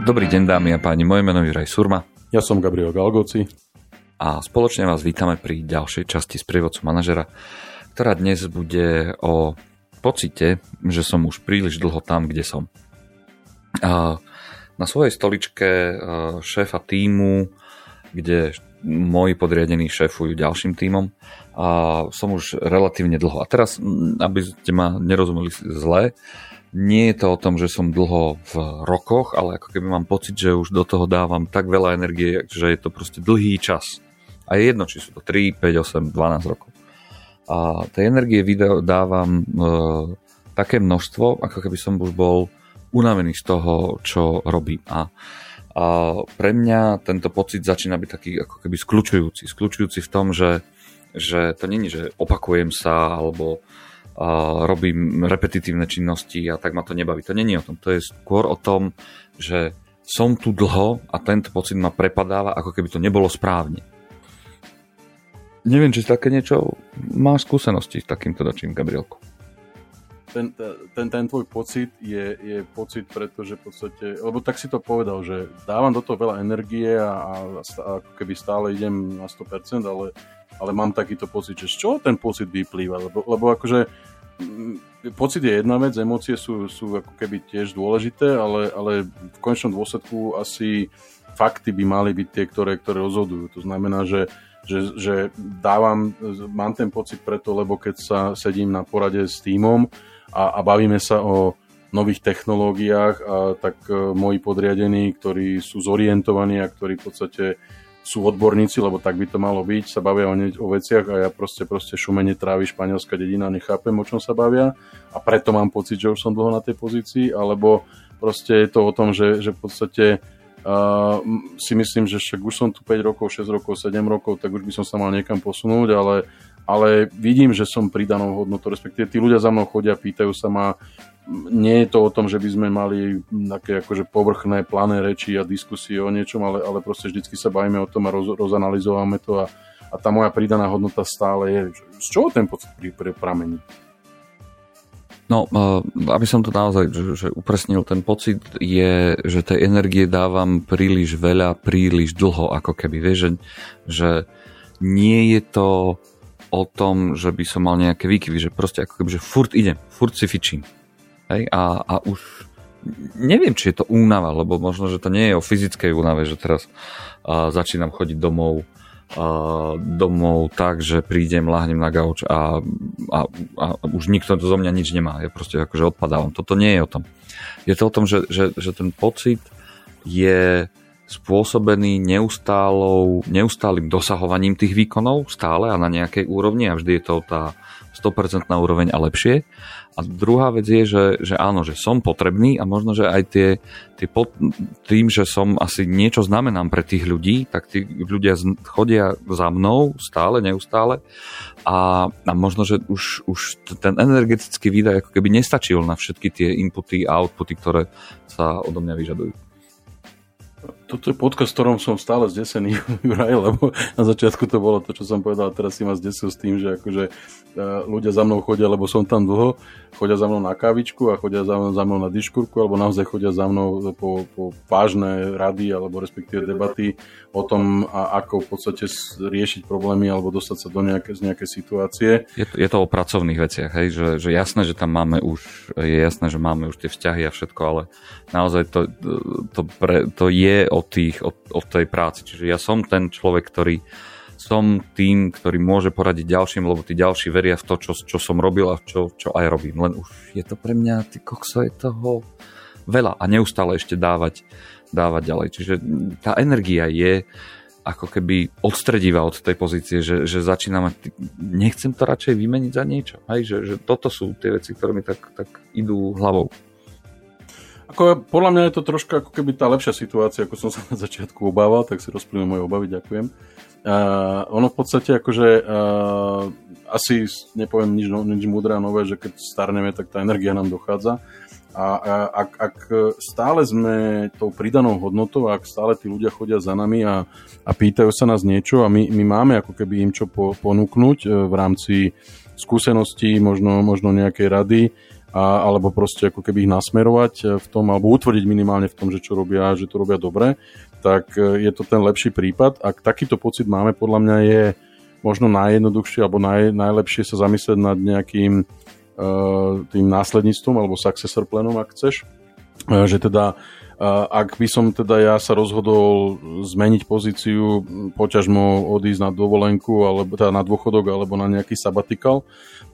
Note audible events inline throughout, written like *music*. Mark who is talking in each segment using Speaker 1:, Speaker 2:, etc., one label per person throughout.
Speaker 1: Dobrý deň dámy a páni, moje meno je Raj Surma.
Speaker 2: Ja som Gabriel Galgoci.
Speaker 1: A spoločne vás vítame pri ďalšej časti z prievodcu manažera, ktorá dnes bude o pocite, že som už príliš dlho tam, kde som. Na svojej stoličke šéfa týmu, kde moji podriadení šéfujú ďalším týmom a som už relatívne dlho. A teraz, aby ste ma nerozumeli zle, nie je to o tom, že som dlho v rokoch, ale ako keby mám pocit, že už do toho dávam tak veľa energie, že je to proste dlhý čas. A je jedno, či sú to 3, 5, 8, 12 rokov. A tej energie dávam e, také množstvo, ako keby som už bol unavený z toho, čo robím. A, a pre mňa tento pocit začína byť taký ako keby skľúčujúci. Skľúčujúci v tom, že, že to není, že opakujem sa alebo robím repetitívne činnosti a tak ma to nebaví. To není o tom. To je skôr o tom, že som tu dlho a tento pocit ma prepadáva, ako keby to nebolo správne. Neviem, či také niečo máš skúsenosti s takýmto dočím, Gabrielko.
Speaker 2: Ten, ten, ten tvoj pocit je, je pocit, pretože v podstate, lebo tak si to povedal, že dávam do toho veľa energie a, a, a keby stále idem na 100%, ale, ale mám takýto pocit, že z čoho ten pocit vyplýva, lebo, lebo akože pocit je jedna vec, emócie sú, sú ako keby tiež dôležité, ale, ale v konečnom dôsledku asi fakty by mali byť tie, ktoré, ktoré rozhodujú. To znamená, že, že, že dávam, mám ten pocit preto, lebo keď sa sedím na porade s týmom a, a bavíme sa o nových technológiách, a tak e, moji podriadení, ktorí sú zorientovaní a ktorí v podstate sú odborníci, lebo tak by to malo byť, sa bavia o, ne- o veciach a ja proste, proste šumene trávi španielská dedina, nechápem, o čom sa bavia. A preto mám pocit, že už som dlho na tej pozícii, alebo proste je to o tom, že, že v podstate uh, si myslím, že však už som tu 5 rokov, 6 rokov, 7 rokov, tak už by som sa mal niekam posunúť, ale ale vidím, že som pridanou hodnotou, respektíve tí ľudia za mnou chodia, pýtajú sa ma, nie je to o tom, že by sme mali také akože povrchné, plané reči a diskusie o niečom, ale, ale proste vždycky sa bavíme o tom a roz, rozanalizovame to a, a tá moja pridaná hodnota stále je. Z čoho ten pocit pramení?
Speaker 1: No, aby som to naozaj že, že upresnil, ten pocit je, že tej energie dávam príliš veľa, príliš dlho, ako keby, vieš, že, že nie je to o tom, že by som mal nejaké výkyvy, že proste ako keby, že furt idem, furt si fičím. Hej? A, a už neviem, či je to únava, lebo možno, že to nie je o fyzickej únave, že teraz a, začínam chodiť domov a, domov tak, že prídem, láhnem na gauč a, a, a už nikto zo mňa nič nemá. Ja proste akože odpadávam. Toto nie je o tom. Je to o tom, že, že, že ten pocit je spôsobený neustálou, neustálým dosahovaním tých výkonov stále a na nejakej úrovni a vždy je to tá 100% úroveň a lepšie. A druhá vec je, že, že áno, že som potrebný a možno, že aj tie, tie pod, tým, že som asi niečo znamenám pre tých ľudí, tak tí ľudia chodia za mnou stále, neustále a, a možno, že už, už ten energetický výdaj ako keby nestačil na všetky tie inputy a outputy, ktoré sa odo mňa vyžadujú
Speaker 2: toto je podcast, ktorom som stále zdesený, *laughs* Juraj, lebo na začiatku to bolo to, čo som povedal, teraz si ma zdesil s tým, že akože e, ľudia za mnou chodia, lebo som tam dlho, chodia za mnou na kávičku a chodia za mnou, za mnou na diškurku, alebo naozaj chodia za mnou po, po vážne rady, alebo respektíve debaty o tom, a ako v podstate riešiť problémy, alebo dostať sa do nejaké, z nejakej situácie.
Speaker 1: Je to, je to o pracovných veciach, hej? Že, že jasné, že tam máme už, je jasné, že máme už tie vzťahy a všetko, ale naozaj to, to, pre, to je o, tých, o, o tej práci. Čiže ja som ten človek, ktorý som tým, ktorý môže poradiť ďalším, lebo tí ďalší veria v to, čo, čo som robil a čo, čo aj robím. Len už je to pre mňa, ty kokso, je toho veľa a neustále ešte dávať, dávať ďalej. Čiže tá energia je ako keby odstredivá od tej pozície, že, že začínam mať, nechcem to radšej vymeniť za niečo. Hej? Že, že toto sú tie veci, ktoré mi tak, tak idú hlavou.
Speaker 2: Ako, podľa mňa je to troška ako keby tá lepšia situácia, ako som sa na začiatku obával, tak si rozplývam moje obavy, ďakujem. Uh, ono v podstate akože uh, asi nepoviem nič, no, nič múdre a nové, že keď starneme, tak tá energia nám dochádza. A, a ak, ak stále sme tou pridanou hodnotou, ak stále tí ľudia chodia za nami a, a pýtajú sa nás niečo a my, my máme ako keby im čo po, ponúknuť e, v rámci skúseností, možno, možno nejakej rady, a, alebo proste ako keby ich nasmerovať v tom, alebo utvrdiť minimálne v tom, že čo robia, že to robia dobre, tak je to ten lepší prípad. Ak takýto pocit máme, podľa mňa je možno najjednoduchšie alebo naj, najlepšie sa zamyslieť nad nejakým uh, tým následníctvom alebo successor planom, ak chceš. Uh, že teda uh, ak by som teda ja sa rozhodol zmeniť pozíciu, poťažmo odísť na dovolenku, alebo teda na dôchodok, alebo na nejaký sabatikal,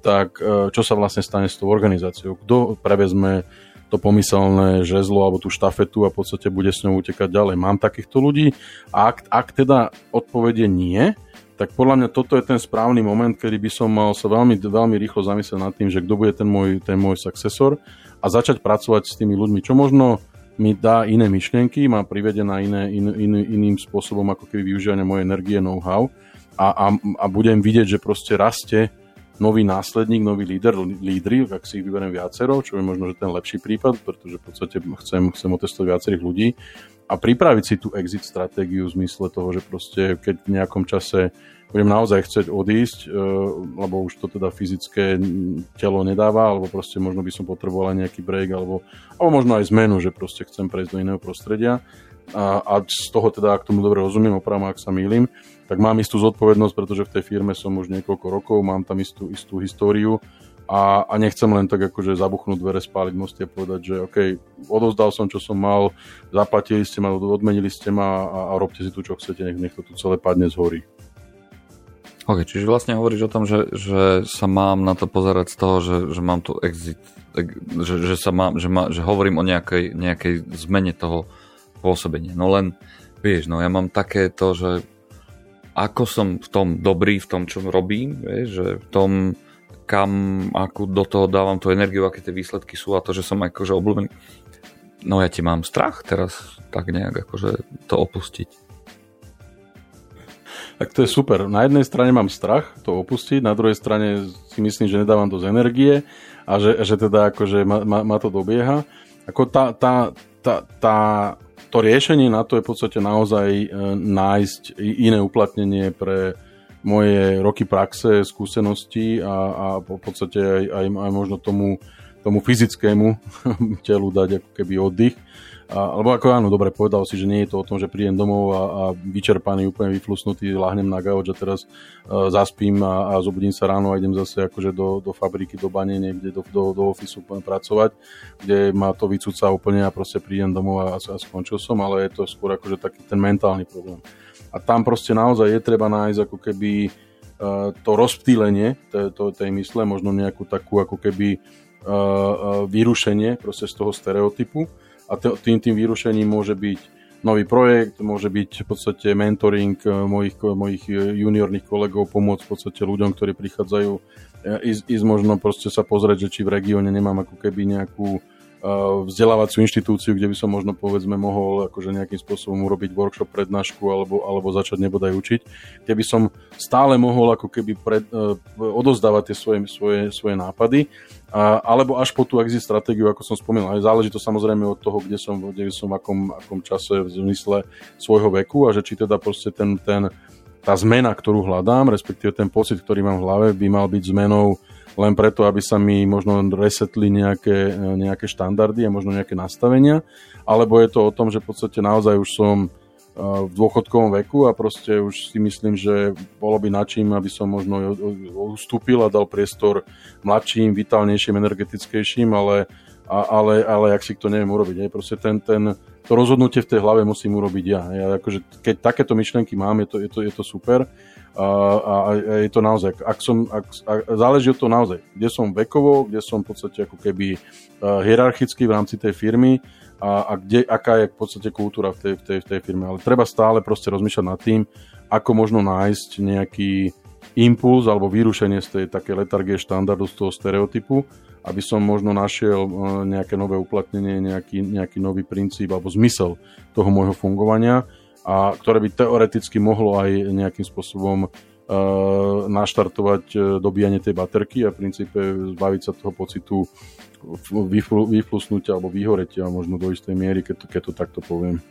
Speaker 2: tak uh, čo sa vlastne stane s tou organizáciou? Kto prevezme to pomyselné žezlo alebo tú štafetu a v podstate bude s ňou utekať ďalej. Mám takýchto ľudí? A ak, ak teda odpovede nie, tak podľa mňa toto je ten správny moment, kedy by som mal sa veľmi, veľmi rýchlo zamyslieť nad tým, že kto bude ten môj, ten môj successor a začať pracovať s tými ľuďmi, čo možno mi dá iné myšlienky, ma privedie na iné, in, in, iným spôsobom ako keby využívania mojej energie, know-how. A, a, a budem vidieť, že proste rastie nový následník, nový líder, lídry, ak si ich vyberiem viacero, čo je možno že ten lepší prípad, pretože v podstate chcem, chcem otestovať viacerých ľudí a pripraviť si tú exit stratégiu v zmysle toho, že proste keď v nejakom čase budem naozaj chcieť odísť, e, lebo už to teda fyzické telo nedáva, alebo proste možno by som potreboval aj nejaký break, alebo, alebo možno aj zmenu, že proste chcem prejsť do iného prostredia. A, a z toho teda, ak tomu dobre rozumiem, opravím, ak sa mýlim, tak mám istú zodpovednosť, pretože v tej firme som už niekoľko rokov, mám tam istú, istú históriu a, a nechcem len tak akože zabuchnúť dvere, spáliť mosty a povedať, že OK, odozdal som, čo som mal, zaplatili ste ma, odmenili ste ma a, a robte si tu, čo chcete, nech, nech to tu celé padne z hory.
Speaker 1: OK, čiže vlastne hovoríš o tom, že, že sa mám na to pozerať z toho, že, že mám tu exit, že, že, sa mám, že, má, že hovorím o nejakej, nejakej zmene toho pôsobenia. No len, vieš, no ja mám také to, že ako som v tom dobrý, v tom, čo robím, vieš, že v tom, kam, akú do toho dávam tú energiu, aké tie výsledky sú a to, že som akože obľúbený. No ja ti mám strach teraz tak nejak akože to opustiť.
Speaker 2: Tak to je super. Na jednej strane mám strach to opustiť, na druhej strane si myslím, že nedávam dosť energie a že, že teda akože ma, ma, ma to dobieha. Ako tá, tá, tá, tá, to riešenie na to je v podstate naozaj e, nájsť iné uplatnenie pre, moje roky praxe, skúsenosti a, a v podstate aj, aj, aj možno tomu, tomu fyzickému *laughs* telu dať ako keby oddych. A, alebo ako áno, dobre, povedal si, že nie je to o tom, že prídem domov a, a vyčerpaný, úplne vyflusnutý, lahnem na gauč a teraz uh, zaspím a, a zobudím sa ráno a idem zase akože do, do fabriky, do bane, niekde do, do, do ofisu pracovať, kde ma to vycúca úplne a proste prídem domov a, a skončil som, ale je to skôr akože taký ten mentálny problém. A tam proste naozaj je treba nájsť ako keby uh, to rozptýlenie tej, tej mysle, možno nejakú takú ako keby uh, uh, vyrušenie proste z toho stereotypu. A tým, tým vyrušením môže byť nový projekt, môže byť v podstate mentoring mojich, mojich juniorných kolegov, pomôcť v podstate ľuďom, ktorí prichádzajú, ísť, ísť možno proste sa pozrieť, že či v regióne nemám ako keby nejakú vzdelávaciu inštitúciu, kde by som možno povedzme mohol akože nejakým spôsobom urobiť workshop, prednášku alebo, alebo začať nebodaj učiť, kde by som stále mohol ako keby pred, uh, odozdávať tie svoje, svoje, svoje nápady a, alebo až po tú exit stratégiu, ako som spomínal. Aj záleží to samozrejme od toho, kde som, kde som v akom, akom čase v zmysle svojho veku a že či teda proste ten, ten, tá zmena, ktorú hľadám, respektíve ten pocit, ktorý mám v hlave, by mal byť zmenou len preto, aby sa mi možno resetli nejaké, nejaké štandardy a možno nejaké nastavenia, alebo je to o tom, že v podstate naozaj už som eh, v dôchodkovom veku a proste už si myslím, že bolo by načím, aby som možno ustúpil a dal priestor mladším, vitálnejším, energetickejším, ale, ale, ale ak si to neviem urobiť. Je proste ten, ten, to rozhodnutie v tej hlave musím urobiť ja. ja akože, keď takéto myšlenky mám, je to, je to, je to super a, a, a je to naozaj, ak som, ak, ak, záleží od toho naozaj, kde som vekovo, kde som v podstate ako keby uh, hierarchicky v rámci tej firmy a, a kde, aká je v podstate kultúra v tej, v, tej, v tej firme. Ale treba stále proste rozmýšľať nad tým, ako možno nájsť nejaký impuls alebo vyrušenie z tej také letargie štandardu, z toho stereotypu, aby som možno našiel uh, nejaké nové uplatnenie, nejaký, nejaký nový princíp alebo zmysel toho môjho fungovania a ktoré by teoreticky mohlo aj nejakým spôsobom uh, naštartovať uh, dobíjanie tej baterky a v princípe zbaviť sa toho pocitu vyflusnutia alebo vyhoretia možno do istej miery, keď to, keď to takto poviem.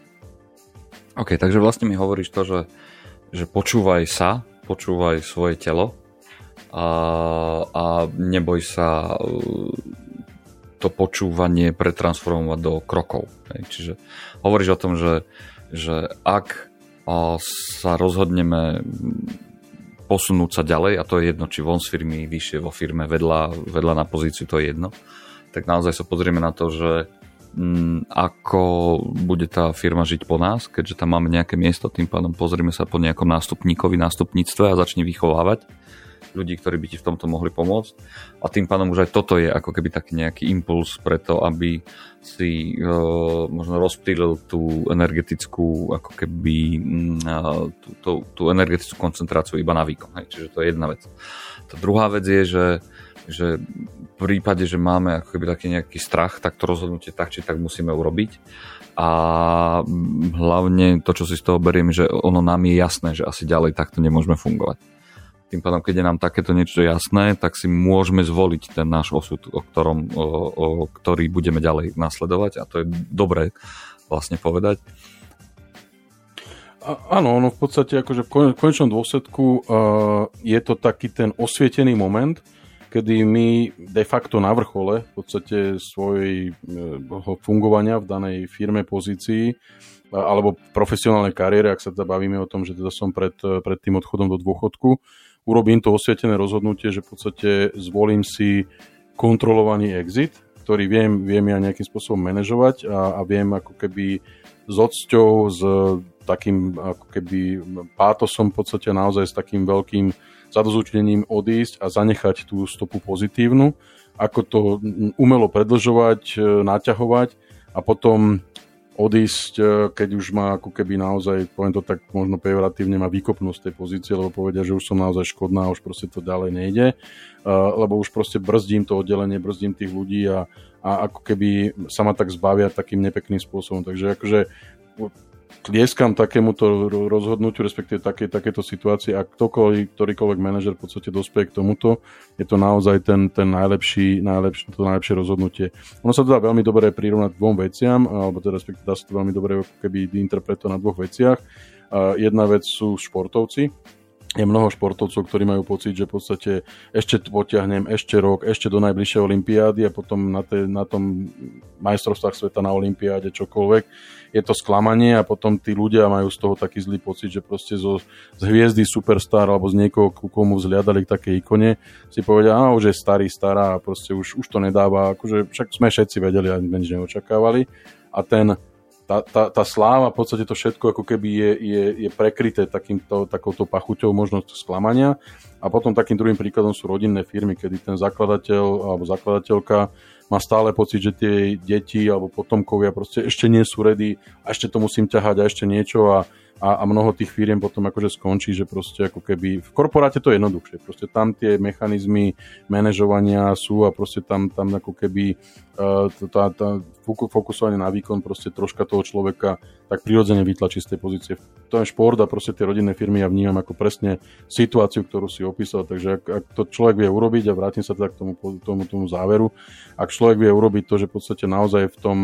Speaker 1: OK, takže vlastne mi hovoríš to, že, že počúvaj sa, počúvaj svoje telo a, a neboj sa uh, to počúvanie pretransformovať do krokov. Čiže hovoríš o tom, že, že ak sa rozhodneme posunúť sa ďalej, a to je jedno, či von z firmy, vyššie vo firme, vedľa, vedľa na pozíciu, to je jedno, tak naozaj sa pozrieme na to, že mm, ako bude tá firma žiť po nás, keďže tam máme nejaké miesto, tým pádom pozrieme sa po nejakom nástupníkovi, nástupníctve a začne vychovávať ľudí, ktorí by ti v tomto mohli pomôcť. A tým pádom už aj toto je ako keby taký nejaký impuls pre to, aby si uh, možno rozptýlil tú energetickú ako keby uh, tú, tú, tú energetickú koncentráciu iba na výkon. Hej. Čiže to je jedna vec. Tá druhá vec je, že že v prípade, že máme ako keby taký nejaký strach, tak to rozhodnutie tak či tak musíme urobiť. A hlavne to, čo si z toho beriem, že ono nám je jasné, že asi ďalej takto nemôžeme fungovať. Tým pádom, keď je nám takéto niečo jasné, tak si môžeme zvoliť ten náš osud, o ktorom, o, o ktorý budeme ďalej nasledovať a to je dobré vlastne povedať.
Speaker 2: A, áno, ono v podstate akože v konečnom dôsledku uh, je to taký ten osvietený moment, kedy my de facto na vrchole v podstate svojej uh, fungovania v danej firme, pozícii alebo profesionálnej kariére, ak sa teda bavíme o tom, že teda som pred, pred tým odchodom do dôchodku, urobím to osvietené rozhodnutie, že v podstate zvolím si kontrolovaný exit, ktorý viem, viem ja nejakým spôsobom manažovať a, a viem ako keby s odsťou, s takým ako keby pátosom v podstate naozaj s takým veľkým zadozúčnením odísť a zanechať tú stopu pozitívnu, ako to umelo predlžovať, naťahovať a potom odísť, e, keď už má ako keby naozaj, poviem to tak možno pejoratívne, má výkopnú z tej pozície, lebo povedia, že už som naozaj škodná, už proste to ďalej nejde, e, lebo už proste brzdím to oddelenie, brzdím tých ľudí a, a ako keby sa ma tak zbavia takým nepekným spôsobom. Takže akože tlieskam takémuto rozhodnutiu, respektíve také, takéto situácii a ktokoľvek, ktorýkoľvek manažer v podstate dospie k tomuto, je to naozaj ten, ten najlepší, najlepší, to najlepšie rozhodnutie. Ono sa to dá veľmi dobre prirovnať dvom veciam, alebo teda respektíve dá sa to veľmi dobre keby interpretovať na dvoch veciach. Jedna vec sú športovci, je mnoho športovcov, ktorí majú pocit, že v podstate ešte potiahnem ešte rok, ešte do najbližšej olympiády a potom na, te, na tom majstrovstvách sveta na olympiáde čokoľvek. Je to sklamanie a potom tí ľudia majú z toho taký zlý pocit, že proste zo, z hviezdy superstar alebo z niekoho, ku komu vzliadali k takej ikone, si povedia, a už je starý, stará a proste už, už to nedáva. Akože však sme všetci vedeli a nič neočakávali. A ten tá, tá, tá sláva, v podstate to všetko ako keby je, je, je prekryté takýmto, takouto pachuťou možnosť sklamania. A potom takým druhým príkladom sú rodinné firmy, kedy ten zakladateľ alebo zakladateľka má stále pocit, že tie deti alebo potomkovia proste ešte nie sú ready a ešte to musím ťahať a ešte niečo a, a, a mnoho tých firiem potom akože skončí, že proste ako keby v korporáte to je jednoduchšie, proste tam tie mechanizmy manažovania sú a proste tam, tam ako keby uh, tá, tá fokusovanie na výkon proste troška toho človeka tak prirodzene vytlačí z tej pozície. To je šport a proste tie rodinné firmy ja vnímam ako presne situáciu, ktorú si opísal, takže ak, ak to človek vie urobiť a vrátim sa teda k tomu, tomu, tomu záveru, ak človek vie urobiť to, že v podstate naozaj v tom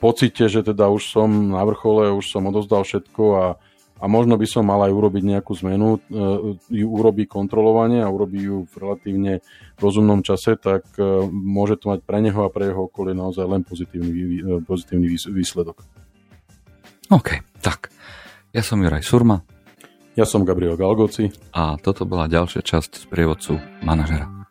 Speaker 2: pocite, že teda už som na vrchole, už som odozdal všetko a, a možno by som mal aj urobiť nejakú zmenu, e, ju urobí kontrolovanie a urobí ju v relatívne rozumnom čase, tak e, môže to mať pre neho a pre jeho okolie naozaj len pozitívny, e, pozitívny výsledok.
Speaker 1: OK, tak. Ja som Juraj Surma.
Speaker 2: Ja som Gabriel Galgoci.
Speaker 1: A toto bola ďalšia časť z prievodcu manažera.